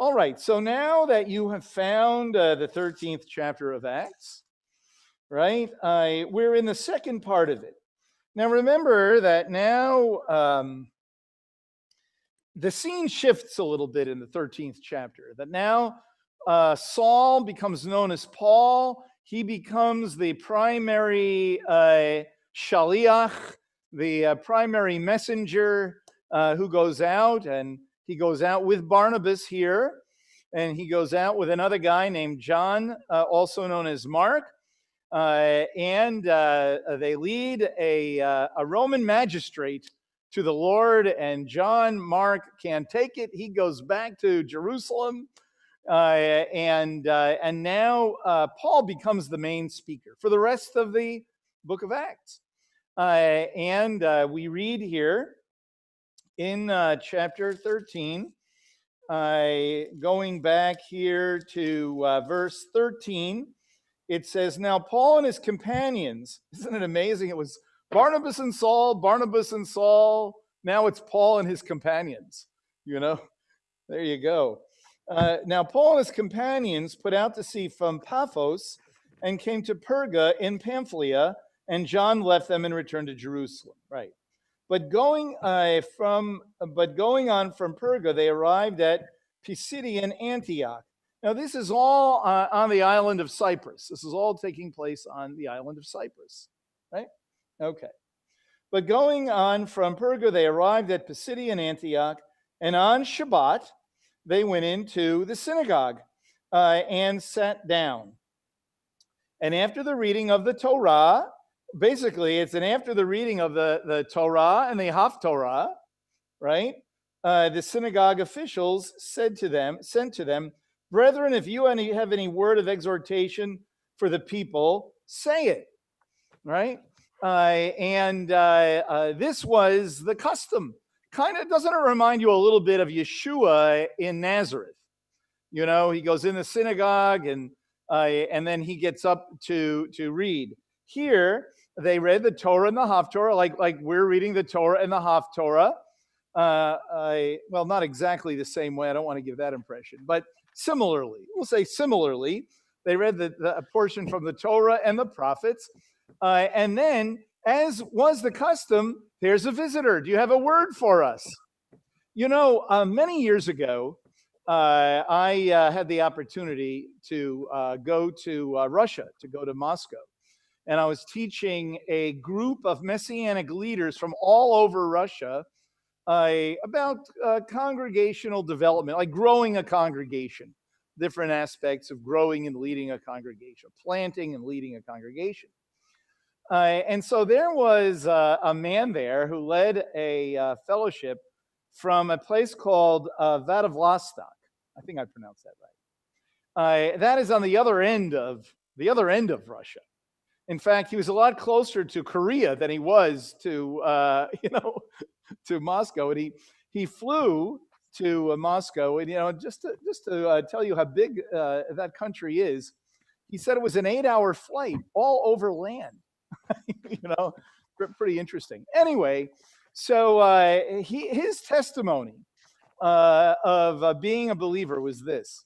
All right, so now that you have found uh, the 13th chapter of Acts, right, uh, we're in the second part of it. Now remember that now um, the scene shifts a little bit in the 13th chapter, that now uh, Saul becomes known as Paul. He becomes the primary uh, shaliach, the uh, primary messenger uh, who goes out and he goes out with Barnabas here, and he goes out with another guy named John, uh, also known as Mark. Uh, and uh, they lead a, uh, a Roman magistrate to the Lord, and John Mark can't take it. He goes back to Jerusalem, uh, and uh, and now Paul becomes the main speaker for the rest of the book of Acts. and we read here in uh, chapter 13, uh, going back here to uh, verse 13, it says, Now Paul and his companions, isn't it amazing? It was Barnabas and Saul, Barnabas and Saul. Now it's Paul and his companions, you know? There you go. Uh, now, Paul and his companions put out to sea from Paphos and came to Perga in Pamphylia, and John left them and returned to Jerusalem. Right. But going uh, from, but going on from Perga, they arrived at Pisidian Antioch. Now, this is all uh, on the island of Cyprus. This is all taking place on the island of Cyprus, right? Okay. But going on from Perga, they arrived at Pisidian Antioch, and on Shabbat, they went into the synagogue uh, and sat down. And after the reading of the Torah, basically it's an after the reading of the, the Torah and the Haftorah, right? Uh, the synagogue officials said to them, sent to them, Brethren, if you any, have any word of exhortation for the people, say it, right? Uh, and uh, uh this was the custom. Kind of doesn't it remind you a little bit of Yeshua in Nazareth? You know, he goes in the synagogue and uh, and then he gets up to to read. Here, they read the Torah and the Haftorah, like, like we're reading the Torah and the Haftorah. Uh, I, well, not exactly the same way. I don't want to give that impression, but similarly, we'll say similarly, they read the, the portion from the Torah and the prophets. Uh, and then, as was the custom, there's a visitor. Do you have a word for us? You know, uh, many years ago, uh, I uh, had the opportunity to uh, go to uh, Russia, to go to Moscow and I was teaching a group of messianic leaders from all over Russia uh, about uh, congregational development, like growing a congregation, different aspects of growing and leading a congregation, planting and leading a congregation. Uh, and so there was uh, a man there who led a uh, fellowship from a place called uh, Vladivostok. I think I pronounced that right. Uh, that is on the other end of the other end of Russia. In fact, he was a lot closer to Korea than he was to, uh, you know, to Moscow. And he, he flew to uh, Moscow. And, you know, just to, just to uh, tell you how big uh, that country is, he said it was an eight hour flight all over land. you know, pretty interesting. Anyway, so uh, he, his testimony uh, of being a believer was this.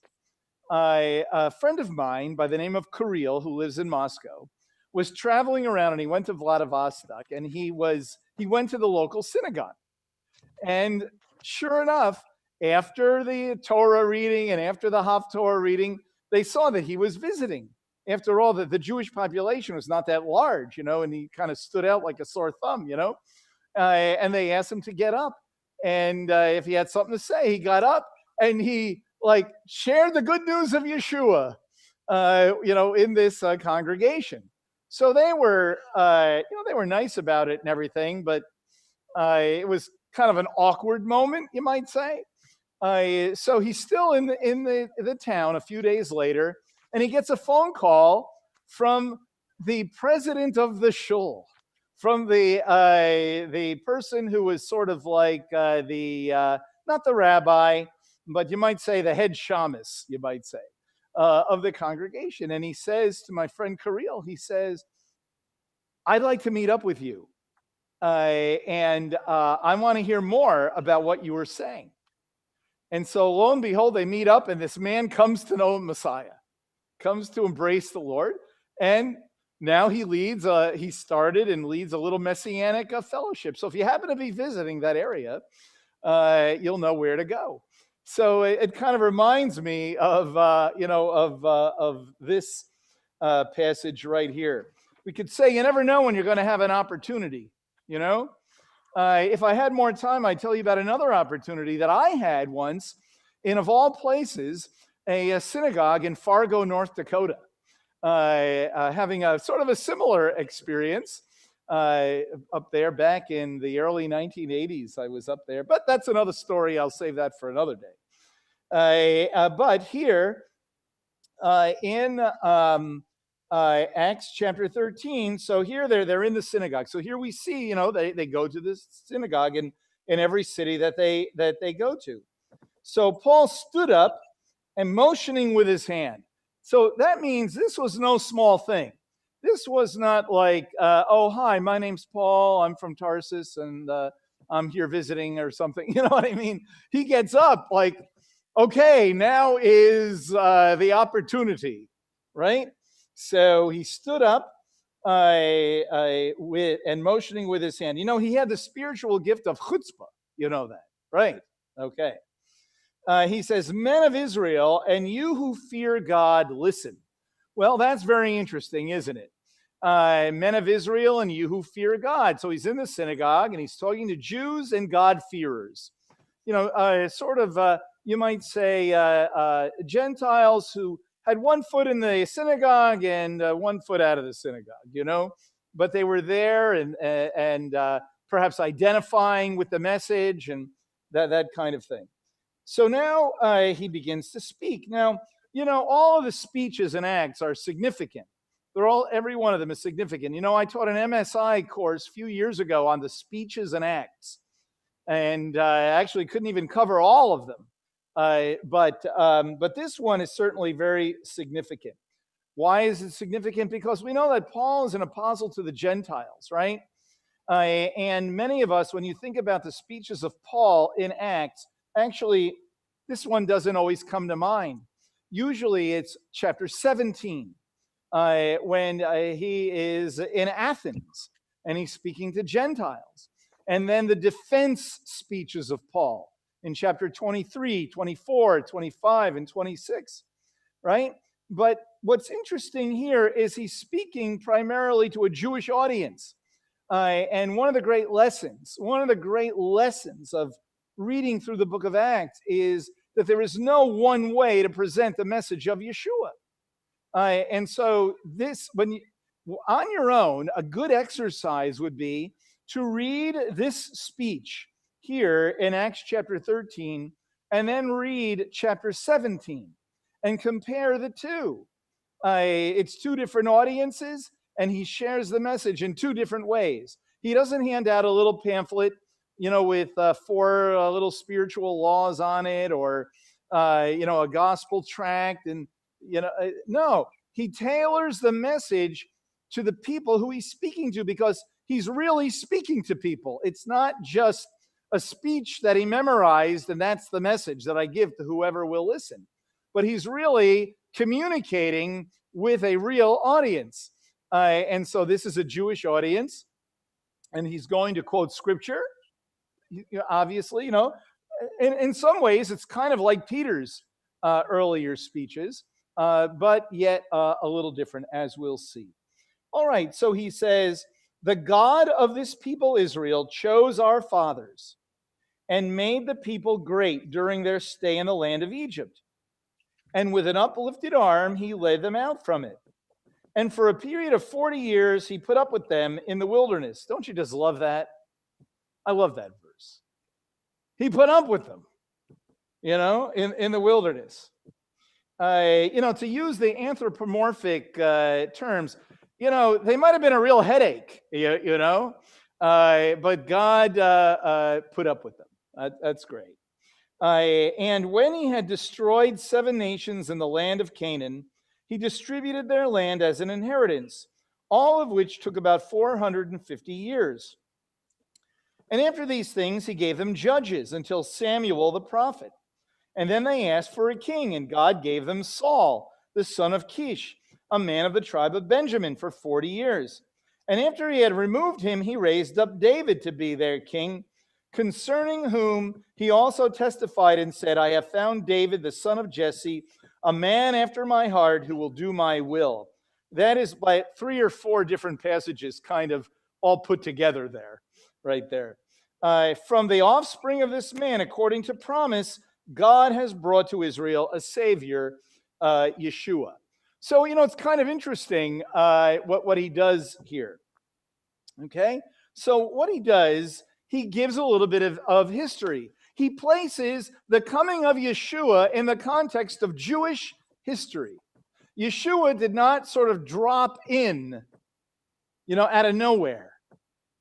a friend of mine by the name of Kirill, who lives in Moscow, was traveling around and he went to Vladivostok and he was he went to the local synagogue. And sure enough, after the Torah reading and after the Haftorah reading, they saw that he was visiting. After all, that the Jewish population was not that large, you know, and he kind of stood out like a sore thumb, you know. Uh, and they asked him to get up, and uh, if he had something to say, he got up and he like shared the good news of Yeshua, uh, you know, in this uh, congregation. So they were, uh, you know, they were nice about it and everything, but uh, it was kind of an awkward moment, you might say. Uh, so he's still in the in the, the town a few days later, and he gets a phone call from the president of the shul, from the uh, the person who was sort of like uh, the uh, not the rabbi, but you might say the head shamus, you might say uh, of the congregation. And he says to my friend Kirill, he says, I'd like to meet up with you. Uh, and uh, I want to hear more about what you were saying. And so lo and behold, they meet up, and this man comes to know Messiah, comes to embrace the Lord. And now he leads, uh, he started and leads a little messianic uh, fellowship. So if you happen to be visiting that area, uh, you'll know where to go. So it, it kind of reminds me of, uh, you know, of, uh, of this uh, passage right here. We could say you never know when you're going to have an opportunity, you know? Uh, if I had more time, I'd tell you about another opportunity that I had once in, of all places, a, a synagogue in Fargo, North Dakota, uh, uh, having a sort of a similar experience uh, up there back in the early 1980s. I was up there, but that's another story. I'll save that for another day. Uh, uh, but here in um, uh, Acts chapter 13. So here they're they're in the synagogue. So here we see, you know, they, they go to this synagogue in, in every city that they that they go to. So Paul stood up and motioning with his hand. So that means this was no small thing. This was not like, uh, oh hi, my name's Paul. I'm from Tarsus and uh, I'm here visiting or something. You know what I mean? He gets up like, okay, now is uh, the opportunity, right? So he stood up uh, with and motioning with his hand. You know, he had the spiritual gift of chutzpah. You know that, right? Okay. Uh, he says, Men of Israel, and you who fear God, listen. Well, that's very interesting, isn't it? Uh, men of Israel, and you who fear God. So he's in the synagogue and he's talking to Jews and God-fearers. You know, uh, sort of, uh, you might say, uh, uh, Gentiles who had one foot in the synagogue and uh, one foot out of the synagogue, you know, but they were there and and perhaps identifying with the message and that that kind of thing. So now he begins to speak. Now, you know, all of the speeches and acts are significant. They're all every one of them is significant. You know, I taught an MSI course a few years ago on the speeches and acts, and I actually couldn't even cover all of them. Uh, but um, but this one is certainly very significant. Why is it significant? Because we know that Paul is an apostle to the Gentiles, right? Uh, and many of us, when you think about the speeches of Paul in Acts, actually, this one doesn't always come to mind. Usually, it's chapter 17 uh, when uh, he is in Athens and he's speaking to Gentiles, and then the defense speeches of Paul in chapter 23, 24, 25, and 26, right? But what's interesting here is he's speaking primarily to a Jewish audience. Uh, and one of the great lessons, one of the great lessons of reading through the book of Acts is that there is no one way to present the message of Yeshua. Uh, and so, this, when you, on your own, a good exercise would be to read this speech here in Acts chapter 13 and then read chapter 17 and compare the two. Uh, it's two different audiences, and he shares the message in two different ways. He doesn't hand out a little pamphlet, you know, with uh, four uh, little spiritual laws on it or, uh, you know, a gospel tract. And, you know, uh, no, he tailors the message to the people who he's speaking to because he's really speaking to people. It's not just a speech that he memorized, and that's the message that I give to whoever will listen. But he's really communicating with a real audience. Uh, and so this is a Jewish audience, and he's going to quote scripture, obviously, you know. In, in some ways, it's kind of like Peter's uh, earlier speeches, uh, but yet uh, a little different, as we'll see. All right, so he says, The God of this people, Israel, chose our fathers and made the people great during their stay in the land of Egypt. And with an uplifted arm, he led them out from it. And for a period of 40 years, he put up with them in the wilderness. Don't you just love that? I love that verse. He put up with them, you know, in, in the wilderness. Uh, you know, to use the anthropomorphic uh, terms, you know, they might have been a real headache, you, you know, uh, but God uh, uh, put up with them. That, that's great. Uh, and when he had destroyed seven nations in the land of Canaan, he distributed their land as an inheritance, all of which took about 450 years. And after these things, he gave them judges until Samuel the prophet. And then they asked for a king, and God gave them Saul, the son of Kish, a man of the tribe of Benjamin, for 40 years. And after he had removed him, he raised up David to be their king, concerning whom he also testified and said, I have found David, the son of Jesse, a man after my heart who will do my will. That is by three or four different passages, kind of all put together there, right there. Uh, from the offspring of this man, according to promise, God has brought to Israel a savior, uh, Yeshua. So, you know, it's kind of interesting uh, what, what he does here. Okay? So, what he does, he gives a little bit of, of history. He places the coming of Yeshua in the context of Jewish history. Yeshua did not sort of drop in, you know, out of nowhere.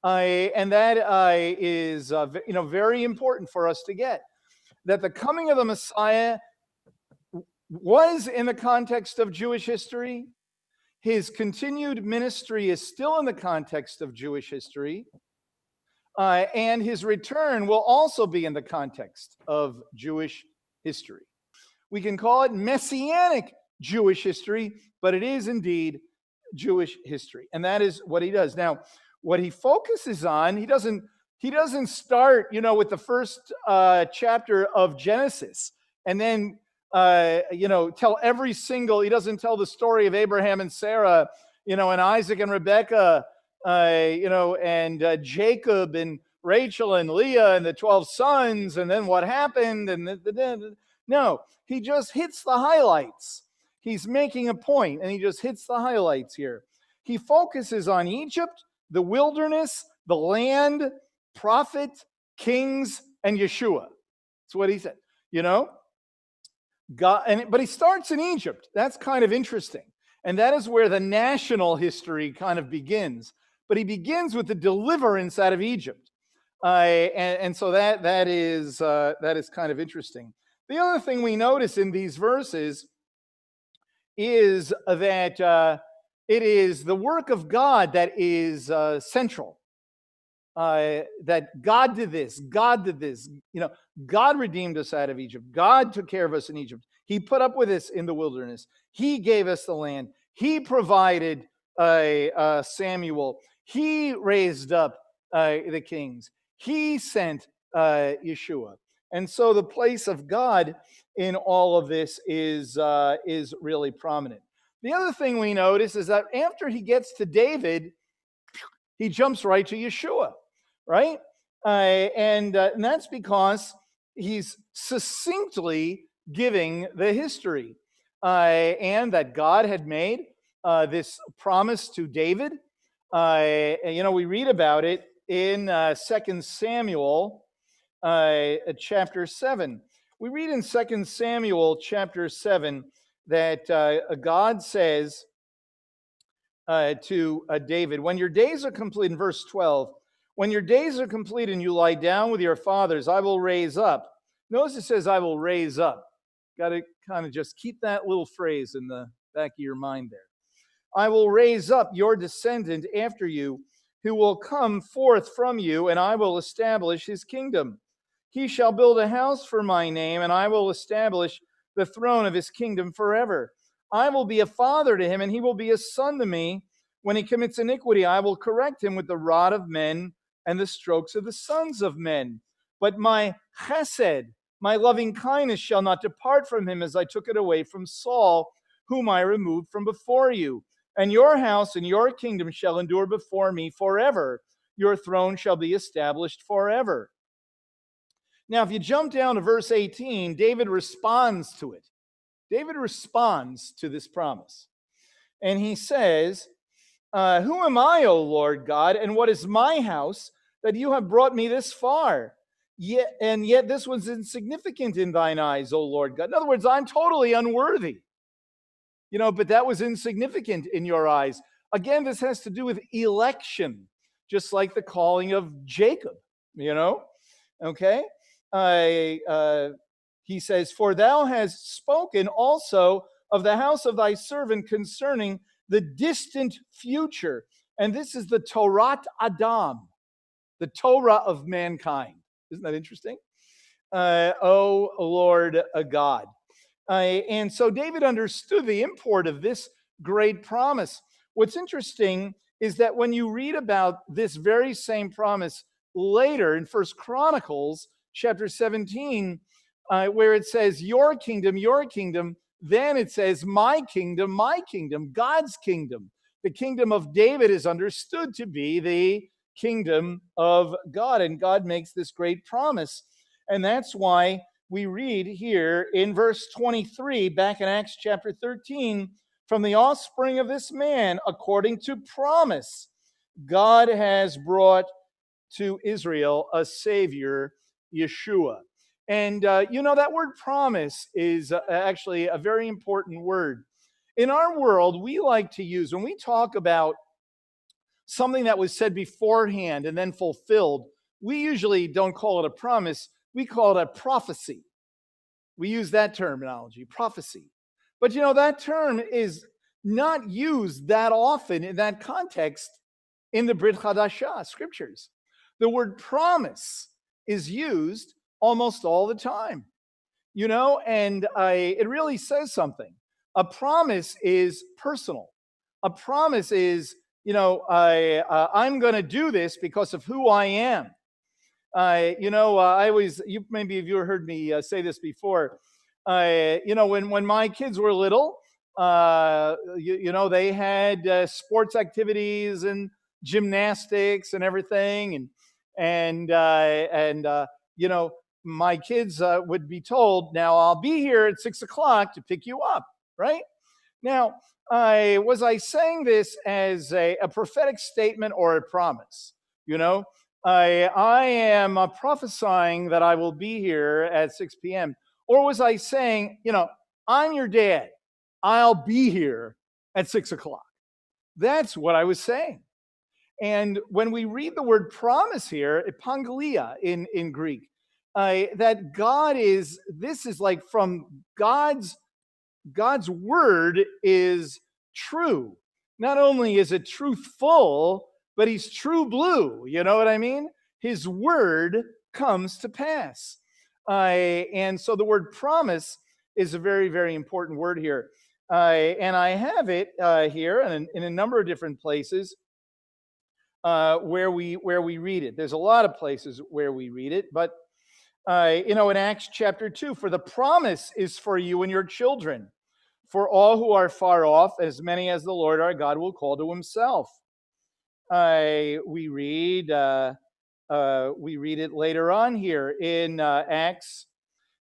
Uh, and that uh, is, uh, you know, very important for us to get that the coming of the Messiah was in the context of Jewish history. His continued ministry is still in the context of Jewish history. Uh, and his return will also be in the context of Jewish history. We can call it messianic Jewish history, but it is indeed Jewish history. And that is what he does. Now, what he focuses on, he doesn't he doesn't start, you know, with the first uh, chapter of Genesis and then, uh, you know, tell every single, he doesn't tell the story of Abraham and Sarah, you know, and Isaac and Rebecca, uh, you know, and uh, Jacob and Rachel and Leah and the 12 sons and then what happened. And the, the, the, no, he just hits the highlights. He's making a point and he just hits the highlights here. He focuses on Egypt, the wilderness, the land, prophet, kings, and Yeshua. That's what he said. You know? God, and but he starts in Egypt. That's kind of interesting. And that is where the national history kind of begins. But he begins with the deliverance out of Egypt. Uh, and, and, so that that is uh, that is kind of interesting. The other thing we notice in these verses is that uh, it is the work of God that is uh, central uh, that God did this, God did this. You know, God redeemed us out of Egypt. God took care of us in Egypt. He put up with us in the wilderness. He gave us the land. He provided uh, uh, Samuel. He raised up uh, the kings. He sent uh, Yeshua. And so the place of God in all of this is, uh, is really prominent. The other thing we notice is that after he gets to David, he jumps right to Yeshua right? Uh, and, uh, and that's because he's succinctly giving the history uh, and that God had made uh, this promise to David. Uh, you know, we read about it in uh, Second Samuel chapter 7. We read in Second Samuel chapter 7 that God says to David, When your days are complete, in verse 12, when your days are complete and you lie down with your fathers, I will raise up. Notice it says, I will raise up. Got to kind of just keep that little phrase in the back of your mind there. I will raise up your descendant after you, who will come forth from you, and I will establish his kingdom. He shall build a house for my name, and I will establish the throne of his kingdom forever. I will be a father to him, and he will be a son to me. When he commits iniquity, I will correct him with the rod of men and the strokes of the sons of men. But my chesed, my loving kindness, shall not depart from him as I took it away from Saul, whom I removed from before you. And your house and your kingdom shall endure before me forever. Your throne shall be established forever. Now, if you jump down to verse 18, David responds to it. David responds to this promise. And he says, uh, Who am I, O Lord God, and what is my house that you have brought me this far? Yet, and yet this was insignificant in thine eyes, O Lord God. In other words, I'm totally unworthy. You know, but that was insignificant in your eyes. Again, this has to do with election, just like the calling of Jacob, you know? Okay? I, uh, he says, For thou hast spoken also of the house of thy servant concerning the distant future. And this is the Torah Adam, the Torah of mankind. Isn't that interesting? uh, O Lord uh, God. Uh, and so David understood the import of this great promise. What's interesting is that when you read about this very same promise later in First Chronicles chapter 17, uh, where it says, Your kingdom, your kingdom, then it says, My kingdom, my kingdom, God's kingdom. The kingdom of David is understood to be the kingdom of God, and God makes this great promise. And that's why we read here in verse 23, back in Acts chapter 13, from the offspring of this man, according to promise, God has brought to Israel a Savior, Yeshua. And uh, you know, that word promise is uh, actually a very important word. In our world, we like to use, when we talk about something that was said beforehand and then fulfilled, we usually don't call it a promise, we call it a prophecy. We use that terminology, prophecy. But you know, that term is not used that often in that context in the Brit Hadashah scriptures. The word promise is used almost all the time, you know, and I, it really says something. A promise is personal. A promise is, you know, I, uh, I'm going to do this because of who I am. I, you know, uh, I always, you maybe have you heard me uh, say this before. I, you know, when when my kids were little, uh, you, you know, they had uh, sports activities and gymnastics and everything, and and uh, and uh, you know, my kids uh, would be told, now I'll be here at six o'clock to pick you up, right? Now, I was I saying this as a, a prophetic statement or a promise? You know, I, I am uh, prophesying that I will be here at 6 p.m. Or was I saying, you know, I'm your dad. I'll be here at six o'clock. That's what I was saying. And when we read the word promise here, epangelia in, in Greek, uh, that God is, this is like from God's, God's word is true. Not only is it truthful, but he's true blue. You know what I mean? His word comes to pass. Uh, and so the word promise is a very, very important word here. Uh, and I have it uh, here in, in, a number of different places uh, where we where we read it. There's a lot of places where we read it, but uh, you know, in Acts chapter 2, for the promise is for you and your children, for all who are far off, as many as the Lord our God will call to himself. Uh, we read uh, uh, we read it later on here in uh, Acts.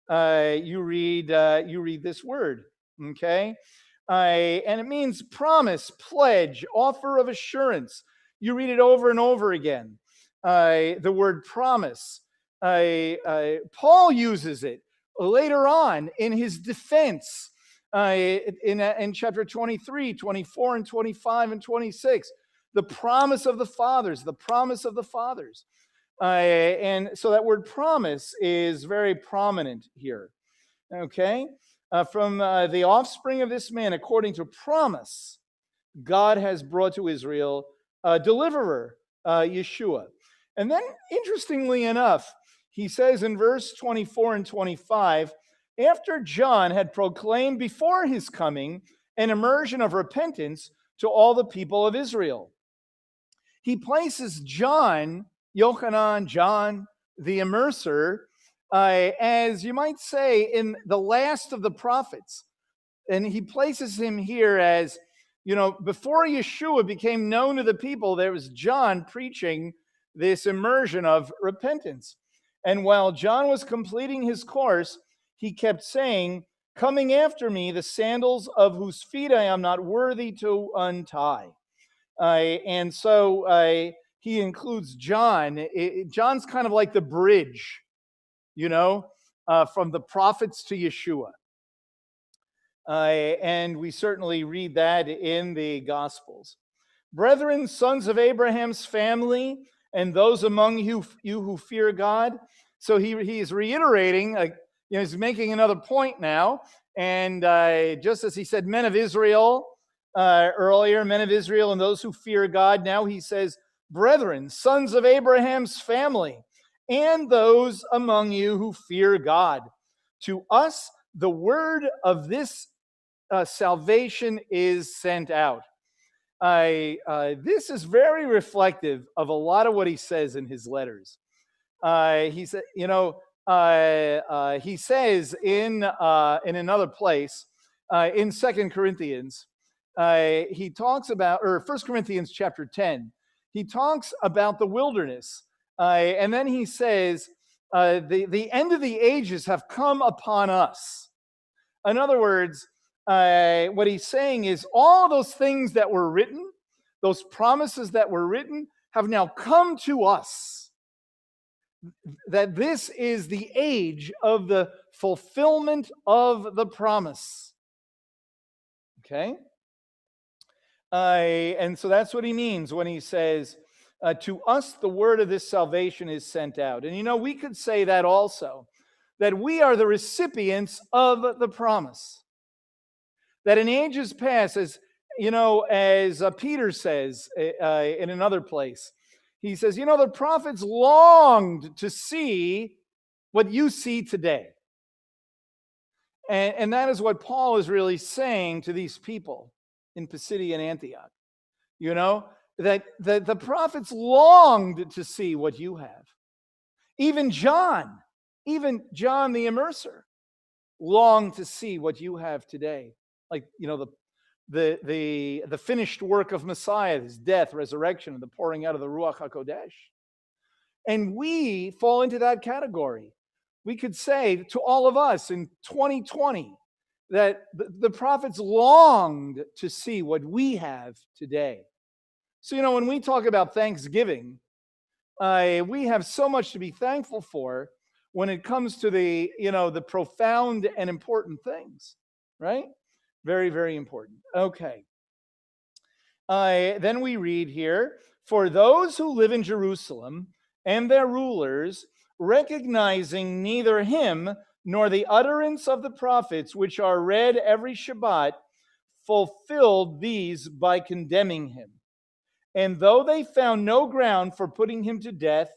You read uh, you read this word, okay, and it means promise, pledge, offer of assurance. You read it over and over again. the word promise. Paul uses it later on in his defense uh, in, in chapter 23, 24, and 25, and 26. The promise of the fathers, the promise of the fathers. Uh, and so that word promise is very prominent here. Okay? Uh, from uh, the offspring of this man, according to promise, God has brought to Israel a deliverer, uh, Yeshua. And then, interestingly enough, he says in verse 24 and 25 after John had proclaimed before his coming an immersion of repentance to all the people of Israel. He places John, Yochanan, John, the immerser, uh, as you might say, in the last of the prophets. And he places him here as, you know, before Yeshua became known to the people, there was John preaching this immersion of repentance. And while John was completing his course, he kept saying, Coming after me, the sandals of whose feet I am not worthy to untie. Uh, and so uh, he includes John. It, John's kind of like the bridge, you know, uh, from the prophets to Yeshua. And we certainly read that in the Gospels. Brethren, sons of Abraham's family, and those among you, you who fear God, so he, he's reiterating, you know, he's making another point now. And uh, just as he said, men of Israel uh, earlier, men of Israel and those who fear God, now he says, brethren, sons of Abraham's family, and those among you who fear God. To us, the word of this uh, salvation is sent out. I, uh, this is very reflective of a lot of what he says in his letters. Uh, he said, you know, uh, uh, he says in uh, in another place in Second Corinthians, he talks about, or First Corinthians chapter ten, he talks about the wilderness, and then he says, the the end of the ages have come upon us. In other words, uh, what he's saying is all those things that were written, those promises that were written, have now come to us. That this is the age of the fulfillment of the promise. Okay? Uh, and so that's what he means when he says, uh, To us, the word of this salvation is sent out. And you know, we could say that also, that we are the recipients of the promise that in ages past, as you know, as uh, Peter says uh, uh, in another place, he says, you know, the prophets longed to see what you see today. And, and that is what Paul is really saying to these people in Pisidia and Antioch. You know, that, that the prophets longed to see what you have. Even John, even John the immerser, longed to see what you have today like you know the the the the finished work of Messiah, his death, resurrection, and the pouring out of the Ruach Hakodesh. And we fall into that category. We could say to all of us in 2020 that the, prophets longed to see what we have today. So, you know, when we talk about Thanksgiving, uh, we have so much to be thankful for when it comes to the, you know, the profound and important things, right? Very, very important. Okay. Uh, then we read here For those who live in Jerusalem and their rulers, recognizing neither him nor the utterance of the prophets, which are read every Shabbat, fulfilled these by condemning him. And though they found no ground for putting him to death,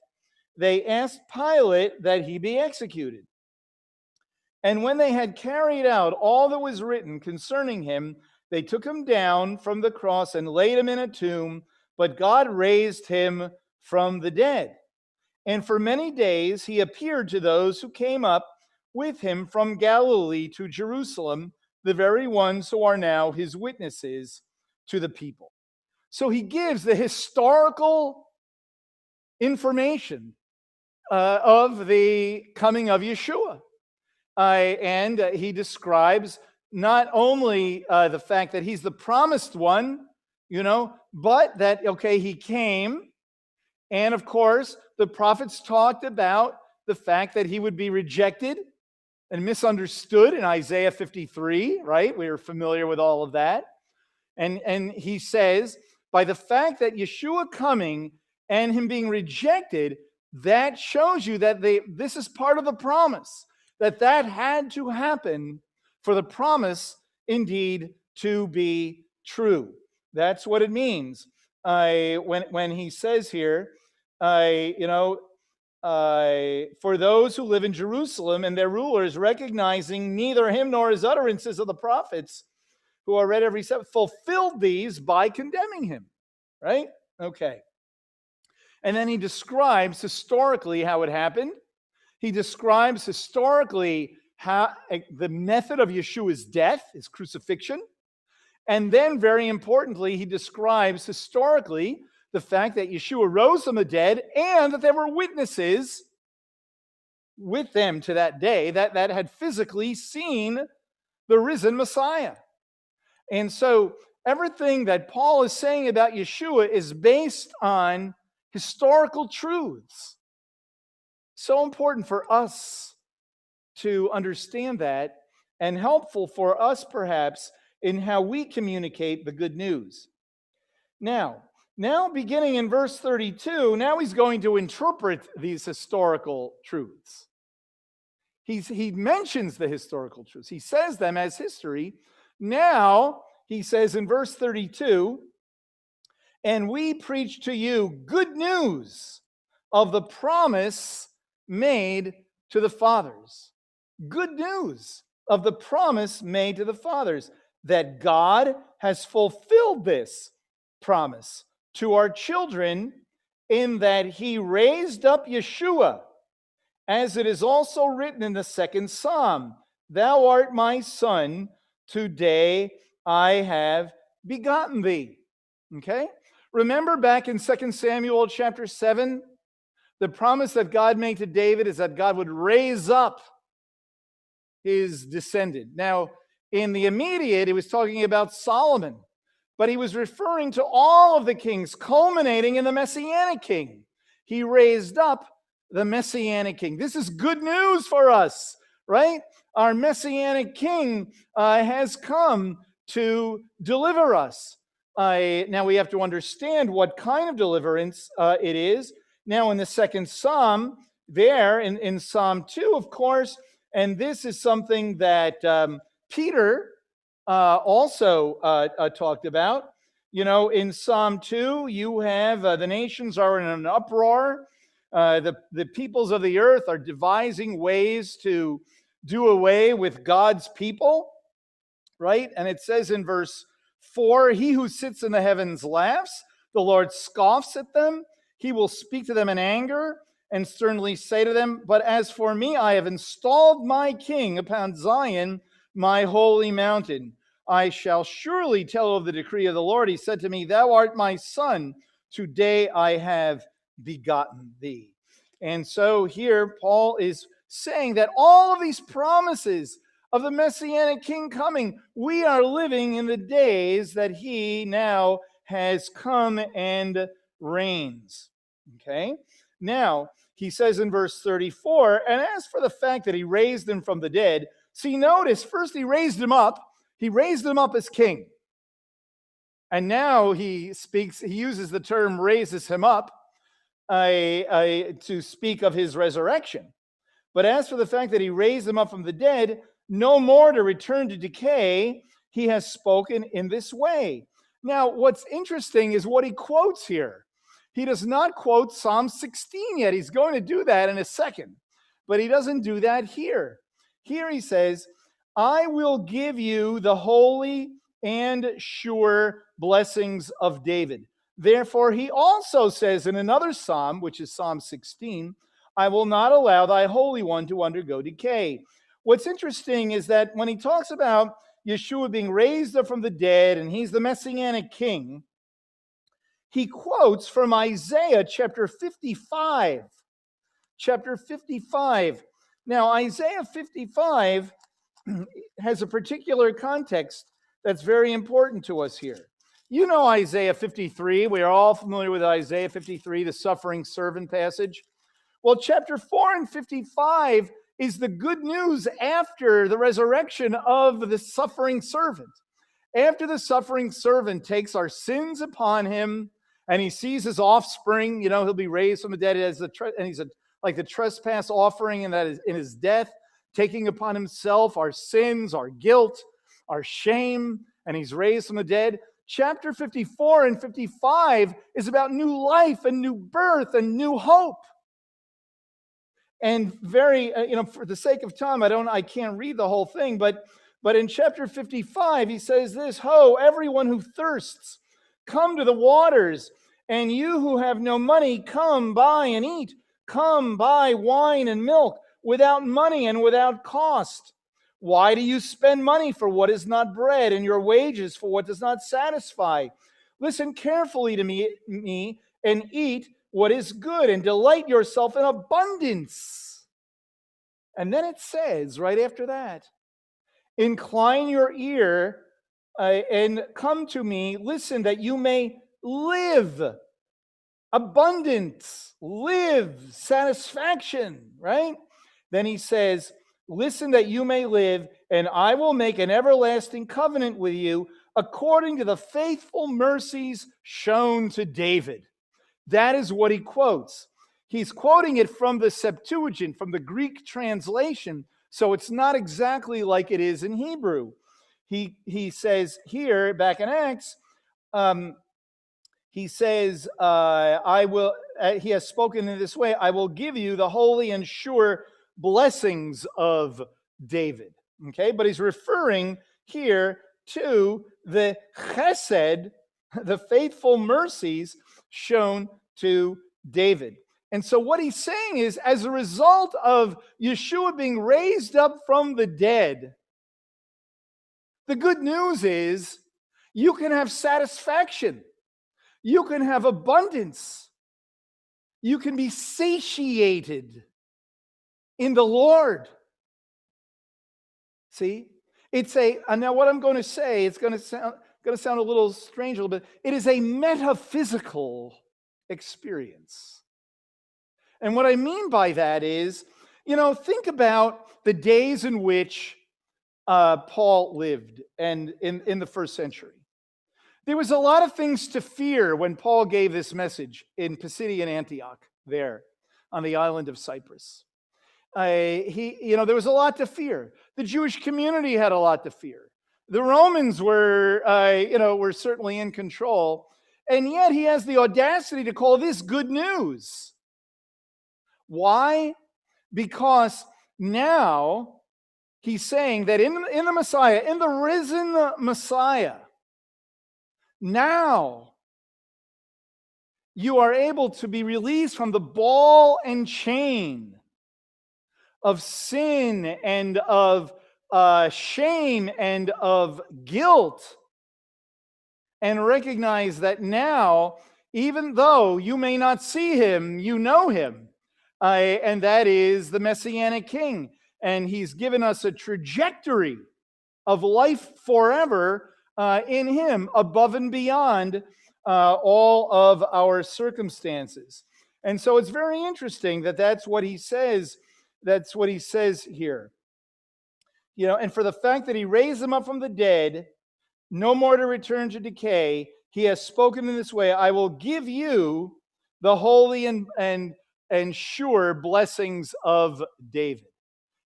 they asked Pilate that he be executed. And when they had carried out all that was written concerning him, they took him down from the cross and laid him in a tomb, but God raised him from the dead. And for many days he appeared to those who came up with him from Galilee to Jerusalem, the very ones who are now his witnesses to the people. So he gives the historical information uh, of the coming of Yeshua. And uh, he describes not only uh, the fact that he's the promised one, you know, but that, okay, he came. And of course, the prophets talked about the fact that he would be rejected and misunderstood in Isaiah 53, right? We are familiar with all of that. And, and he says, by the fact that Yeshua coming and him being rejected, that shows you that they, this is part of the promise that that had to happen for the promise indeed to be true. That's what it means. I when when he says here, I you know, I for those who live in Jerusalem and their rulers recognizing neither him nor his utterances of the prophets who are read every seven fulfilled these by condemning him. Right? Okay. And then he describes historically how it happened he describes historically how eh, the method of Yeshua's death, his crucifixion. And then, very importantly, he describes historically the fact that Yeshua rose from the dead and that there were witnesses with them to that day that, that had physically seen the risen Messiah. And so, everything that Paul is saying about Yeshua is based on historical truths. So important for us to understand that and helpful for us, perhaps, in how we communicate the good news. Now, now beginning in verse 32, now he's going to interpret these historical truths. He's, he mentions the historical truths, he says them as history. Now, he says in verse 32, and we preach to you good news of the promise made to the fathers. Good news of the promise made to the fathers that God has fulfilled this promise to our children in that he raised up Yeshua, as it is also written in the second psalm Thou art my son, today I have begotten thee. Okay? Remember back in 2 Samuel chapter 7, the promise that God made to David is that God would raise up his descendant. Now, in the immediate, he was talking about Solomon, but he was referring to all of the kings, culminating in the Messianic king. He raised up the Messianic king. This is good news for us, right? Our Messianic king uh, has come to deliver us. Uh, now we have to understand what kind of deliverance uh, it is. Now, in the second psalm, there in, in Psalm 2, of course, and this is something that um, Peter uh, also uh, uh, talked about. You know, in Psalm 2, you have uh, the nations are in an uproar. Uh, the, the peoples of the earth are devising ways to do away with God's people, right? And it says in verse 4 He who sits in the heavens laughs, the Lord scoffs at them. He will speak to them in anger and sternly say to them, But as for me, I have installed my king upon Zion, my holy mountain. I shall surely tell of the decree of the Lord. He said to me, Thou art my son. Today I have begotten thee. And so here, Paul is saying that all of these promises of the Messianic King coming, we are living in the days that he now has come and reigns. Okay? Now, he says in verse 34, and as for the fact that he raised him from the dead, see, notice first he raised him up, he raised him up as king. And now he speaks, he uses the term raises him up uh, uh, to speak of his resurrection. But as for the fact that he raised him up from the dead, no more to return to decay, he has spoken in this way. Now, what's interesting is what he quotes here. He does not quote Psalm 16 yet. He's going to do that in a second, but he doesn't do that here. Here he says, I will give you the holy and sure blessings of David. Therefore, he also says in another psalm, which is Psalm 16, I will not allow thy Holy One to undergo decay. What's interesting is that when he talks about Yeshua being raised up from the dead and he's the messianic king, he quotes from Isaiah chapter 55. Chapter 55. Now, Isaiah 55 has a particular context that's very important to us here. You know Isaiah 53. We are all familiar with Isaiah 53, the suffering servant passage. Well, chapter 4 and 55 is the good news after the resurrection of the suffering servant. After the suffering servant takes our sins upon him and he sees his offspring, you know, he'll be raised from the dead as a tre- and he's a, like the trespass offering, and that is in his death, taking upon himself our sins, our guilt, our shame, and he's raised from the dead. Chapter 54 and 55 is about new life and new birth and new hope. And very, uh, you know, for the sake of time, I don't, I can't read the whole thing, but but in chapter 55, he says this Ho, everyone who thirsts, Come to the waters, and you who have no money, come buy and eat. Come buy wine and milk without money and without cost. Why do you spend money for what is not bread and your wages for what does not satisfy? Listen carefully to me, me and eat what is good and delight yourself in abundance. And then it says right after that, incline your ear uh, and come to me. Listen, that you may live abundance, live satisfaction, right? Then he says, Listen that you may live, and I will make an everlasting covenant with you according to the faithful mercies shown to David. That is what he quotes. He's quoting it from the Septuagint, from the Greek translation, so it's not exactly like it is in Hebrew he he says here back in Acts, um, he says, uh, "I will uh, he has spoken in this way, I will give you the holy and sure blessings of David. Okay, but he's referring here to the chesed, the faithful mercies shown to David. And so, what he's saying is, as a result of Yeshua being raised up from the dead, the good news is you can have satisfaction, you can have abundance, you can be satiated in the Lord. See, it's a and now what I'm going to say, it's going to sound going to sound a little strange a little bit. It is a metaphysical experience. And what I mean by that is, you know, think about the days in which uh, Paul lived and in, in the first century. There was a lot of things to fear when Paul gave this message in Pisidian Antioch, there on the island of Cyprus. Uh, he, you know, there was a lot to fear. The Jewish community had a lot to fear. The Romans were, uh, you know, were certainly in control, and yet he has the audacity to call this good news. Why? Because now he's saying that in, in the Messiah, in the risen Messiah, now you are able to be released from the ball and chain of sin and of uh, shame and of guilt and recognize that now, even though you may not see him, you know him. Uh, and that is the Messianic King. And he's given us a trajectory of life forever uh, in him, above and beyond uh, all of our circumstances. And so it's very interesting that that's what he says. That's what he says here. You know, and for the fact that he raised them up from the dead, no more to return to decay, he has spoken in this way I will give you the holy and, and, and sure blessings of David.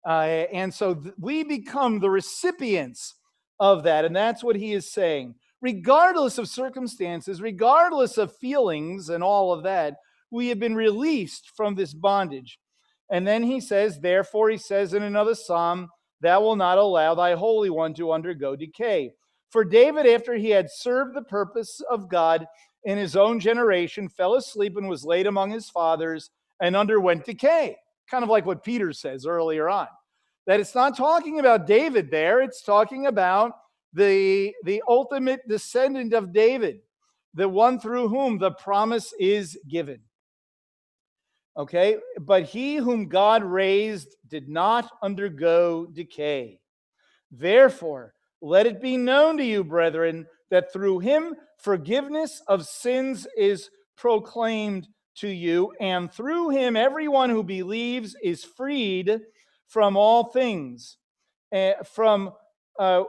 Uh, and so th- we become the recipients of that. And that's what he is saying. Regardless of circumstances, regardless of feelings and all of that, we have been released from this bondage. And then he says, therefore, he says in another psalm, Thou will not allow thy Holy One to undergo decay. For David, after he had served the purpose of God in his own generation, fell asleep and was laid among his fathers and underwent decay. Kind of like what Peter says earlier on. That it's not talking about David there, it's talking about the, the ultimate descendant of David, the one through whom the promise is given. Okay, but he whom God raised did not undergo decay. Therefore, let it be known to you, brethren, that through him forgiveness of sins is proclaimed to you, and through him everyone who believes is freed from all things, uh, from uh,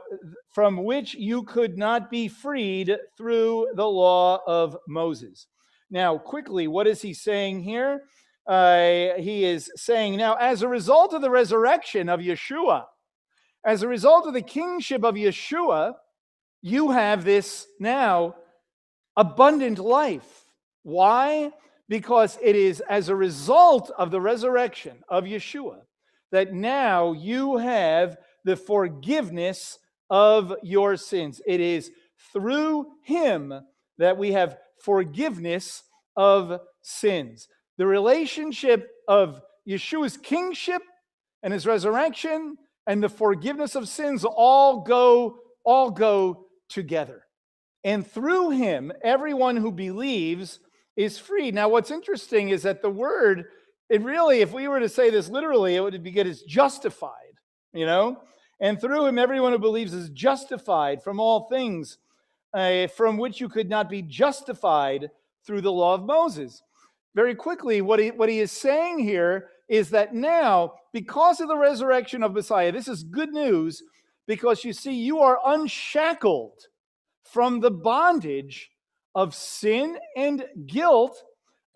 from which you could not be freed through the law of Moses. Now, quickly, what is he saying here? uh, he is saying, now, as a result of the resurrection of Yeshua, as a result of the kingship of Yeshua, you have this now abundant life. Why? Because it is as a result of the resurrection of Yeshua that now you have the forgiveness of your sins. It is through him that we have forgiveness of sins the relationship of Yeshua's kingship and his resurrection and the forgiveness of sins all go all go together. And through him everyone who believes is free. Now what's interesting is that the word it really if we were to say this literally it would be good as justified, you know? And through him everyone who believes is justified from all things uh, from which you could not be justified through the law of Moses very quickly, what he, what he is saying here is that now, because of the resurrection of Messiah, this is good news because you see, you are unshackled from the bondage of sin and guilt,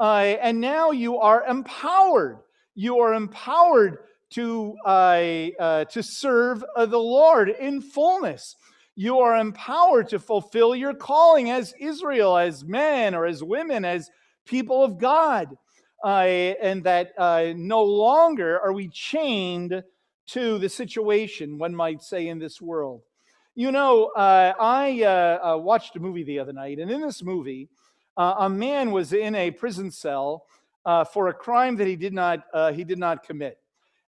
uh, and now you are empowered. You are empowered to, uh, uh, to serve uh, the Lord in fullness. You are empowered to fulfill your calling as Israel, as men or as women, as people of God. uh, and that uh, no longer are we chained to the situation, one might say, in this world. You know, uh, I uh, uh, watched a movie the other night, and in this movie, uh, a man was in a prison cell uh, for a crime that he did not he did not commit,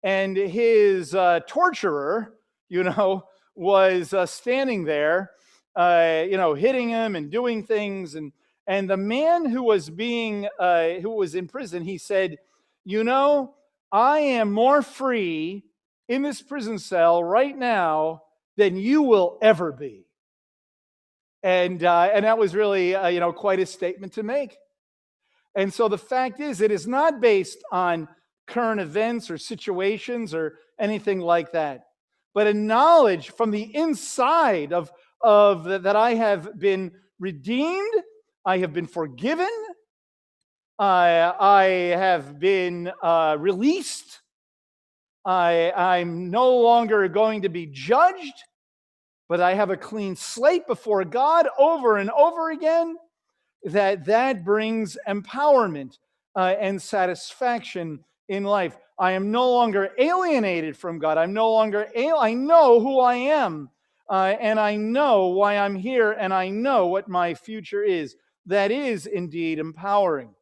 and his torturer, you know, was standing there, you know, hitting him and doing things, and and the man who was being who was in prison, he said, you know, I am more free in this prison cell right now than you will ever be. And, uh, and that was really, uh, you know, quite a statement to make. And so the fact is, it is not based on current events or situations or anything like that, but a knowledge from the inside of, of that I have been redeemed, I have been forgiven, I, I have been uh, released, I, I'm no longer going to be judged, but I have a clean slate before God over and over again, that that brings empowerment uh, and satisfaction in life. I am no longer alienated from God. I'm no longer, al- I know who I am, uh, and I know why I'm here, and I know what my future is. That is indeed empowering.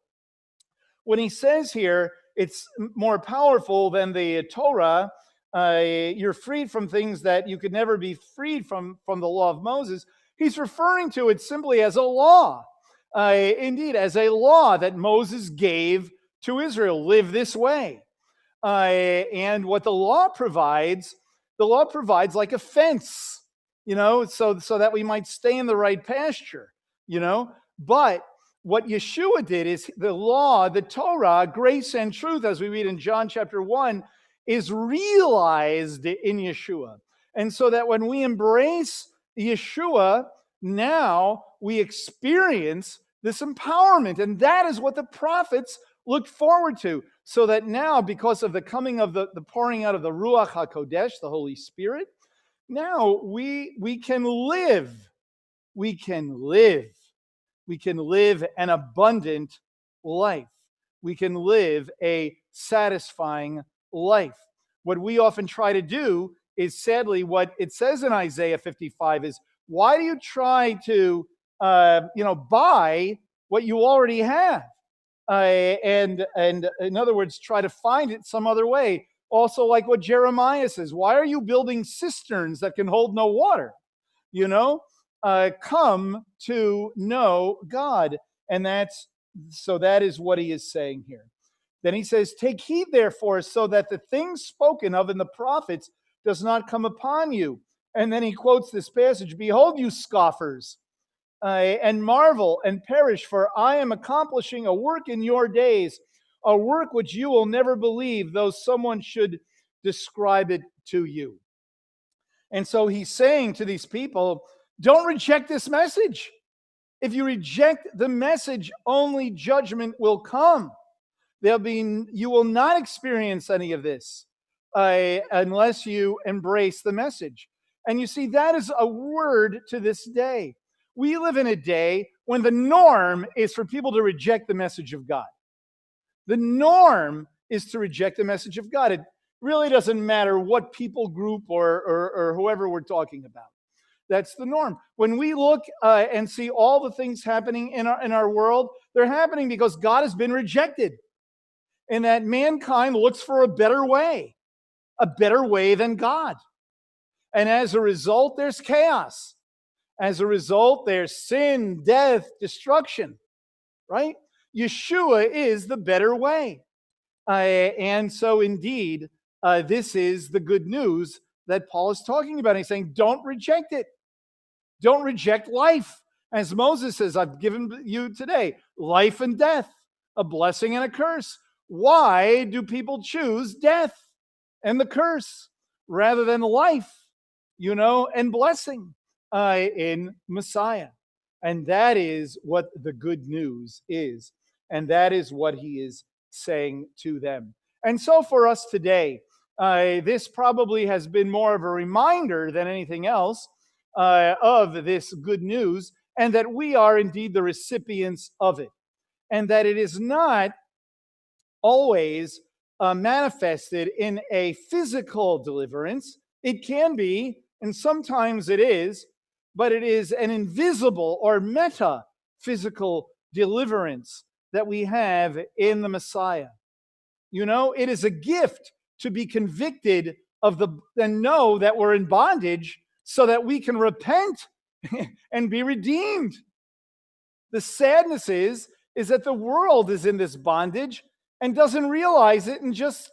When he says here, it's more powerful than the Torah. Uh, you're freed from things that you could never be freed from from the law of Moses. He's referring to it simply as a law, uh, indeed, as a law that Moses gave to Israel. Live this way, uh, and what the law provides, the law provides like a fence, you know, so so that we might stay in the right pasture, you know. But what Yeshua did is the law, the Torah, grace and truth, as we read in John chapter 1, is realized in Yeshua. And so that when we embrace Yeshua, now we experience this empowerment. And that is what the prophets looked forward to. So that now, because of the coming of the, the pouring out of the Ruach HaKodesh, the Holy Spirit, now we, we can live. We can live we can live an abundant life. We can live a satisfying life. What we often try to do is sadly what it says in Isaiah 55 is why do you try to uh, you know buy what you already have uh, and and in other words try to find it some other way also like what jeremiah says why are you building cisterns that can hold no water you know uh, come to know God. And that's so that is what he is saying here. Then he says, Take heed, therefore, so that the things spoken of in the prophets does not come upon you. And then he quotes this passage Behold, you scoffers, uh, and marvel and perish, for I am accomplishing a work in your days, a work which you will never believe, though someone should describe it to you. And so he's saying to these people, don't reject this message. If you reject the message, only judgment will come. There'll be you will not experience any of this uh, unless you embrace the message. And you see, that is a word to this day. We live in a day when the norm is for people to reject the message of God. The norm is to reject the message of God. It really doesn't matter what people group or, or, or whoever we're talking about. That's the norm. When we look uh, and see all the things happening in our, in our world, they're happening because God has been rejected and that mankind looks for a better way, a better way than God. And as a result, there's chaos. As a result, there's sin, death, destruction, right? Yeshua is the better way. Uh, and so, indeed, uh, this is the good news that Paul is talking about. He's saying, don't reject it. Don't reject life. As Moses says, I've given you today life and death, a blessing and a curse. Why do people choose death and the curse rather than life, you know, and blessing uh, in Messiah? And that is what the good news is. And that is what he is saying to them. And so for us today, uh, this probably has been more of a reminder than anything else uh, of this good news, and that we are indeed the recipients of it. And that it is not always uh, manifested in a physical deliverance. It can be, and sometimes it is, but it is an invisible or meta physical deliverance that we have in the Messiah. You know, it is a gift to be convicted of the and know that we're in bondage so that we can repent and be redeemed. The sadness is is that the world is in this bondage and doesn't realize it and just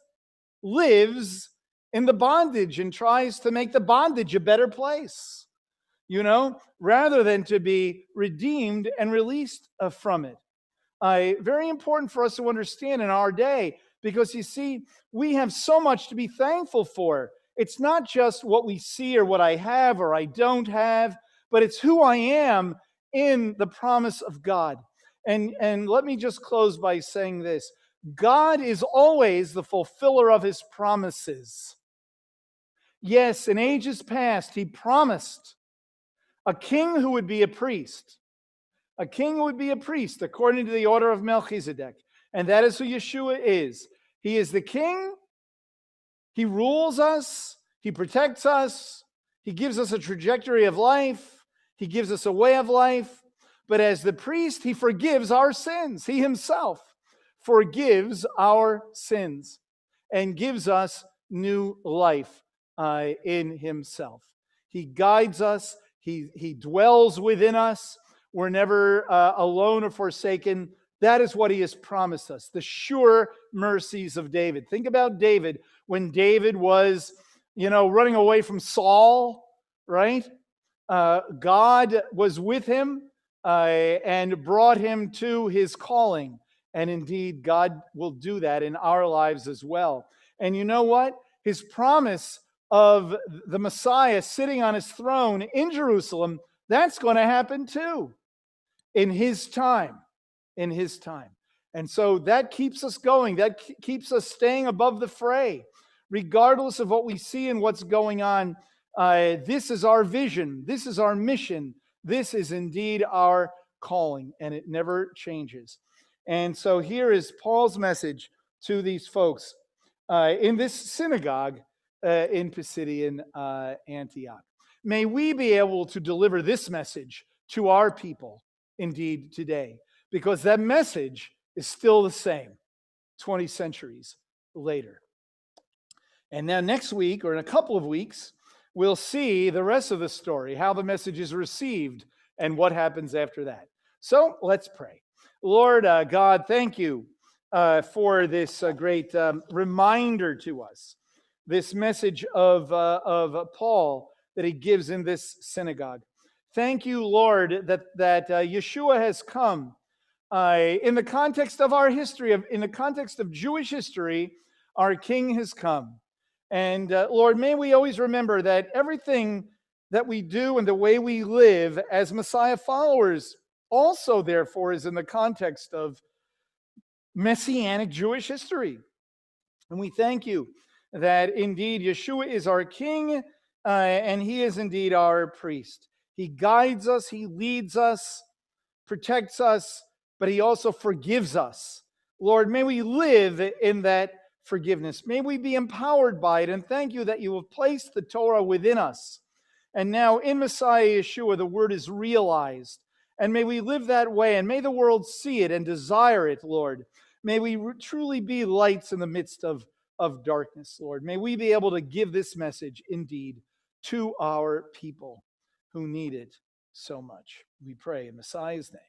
lives in the bondage and tries to make the bondage a better place, you know, rather than to be redeemed and released uh, from it. Uh, very important for us to understand in our day because you see, we have so much to be thankful for. It's not just what we see or what I have or I don't have, but it's who I am in the promise of God. And, and let me just close by saying this God is always the fulfiller of his promises. Yes, in ages past, he promised a king who would be a priest, a king would be a priest according to the order of Melchizedek. And that is who Yeshua is. He is the king, he rules us, he protects us, he gives us a trajectory of life, he gives us a way of life. But as the priest, he forgives our sins. He himself forgives our sins and gives us new life uh, in himself. He guides us, he, he dwells within us. We're never uh, alone or forsaken. That is what he has promised us the sure mercies of David. Think about David when David was, you know, running away from Saul, right? Uh, God was with him uh, and brought him to his calling. And indeed, God will do that in our lives as well. And you know what? His promise of the Messiah sitting on his throne in Jerusalem, that's going to happen too in his time. In his time. And so that keeps us going. That keeps us staying above the fray, regardless of what we see and what's going on. Uh, this is our vision. This is our mission. This is indeed our calling, and it never changes. And so here is Paul's message to these folks uh, in this synagogue uh, in Pisidian uh, Antioch. May we be able to deliver this message to our people indeed today, because that message is still the same 20 centuries later. And now, next week, or in a couple of weeks, we'll see the rest of the story, how the message is received, and what happens after that. So let's pray. Lord uh, God, thank you uh, for this uh, great um, reminder to us, this message of, uh, of Paul that he gives in this synagogue. Thank you, Lord, that, that uh, Yeshua has come uh, in the context of our history, of, in the context of Jewish history, our King has come. And uh, Lord, may we always remember that everything that we do and the way we live as Messiah followers also, therefore, is in the context of messianic Jewish history. And we thank you that indeed Yeshua is our King uh, and he is indeed our priest. He guides us, he leads us, protects us, but he also forgives us. Lord, may we live in that forgiveness. May we be empowered by it. And thank you that you have placed the Torah within us. And now in Messiah Yeshua, the word is realized. And may we live that way. And may the world see it and desire it, Lord. May we truly be lights in the midst of, of darkness, Lord. May we be able to give this message indeed to our people who need it so much. We pray in Messiah's name.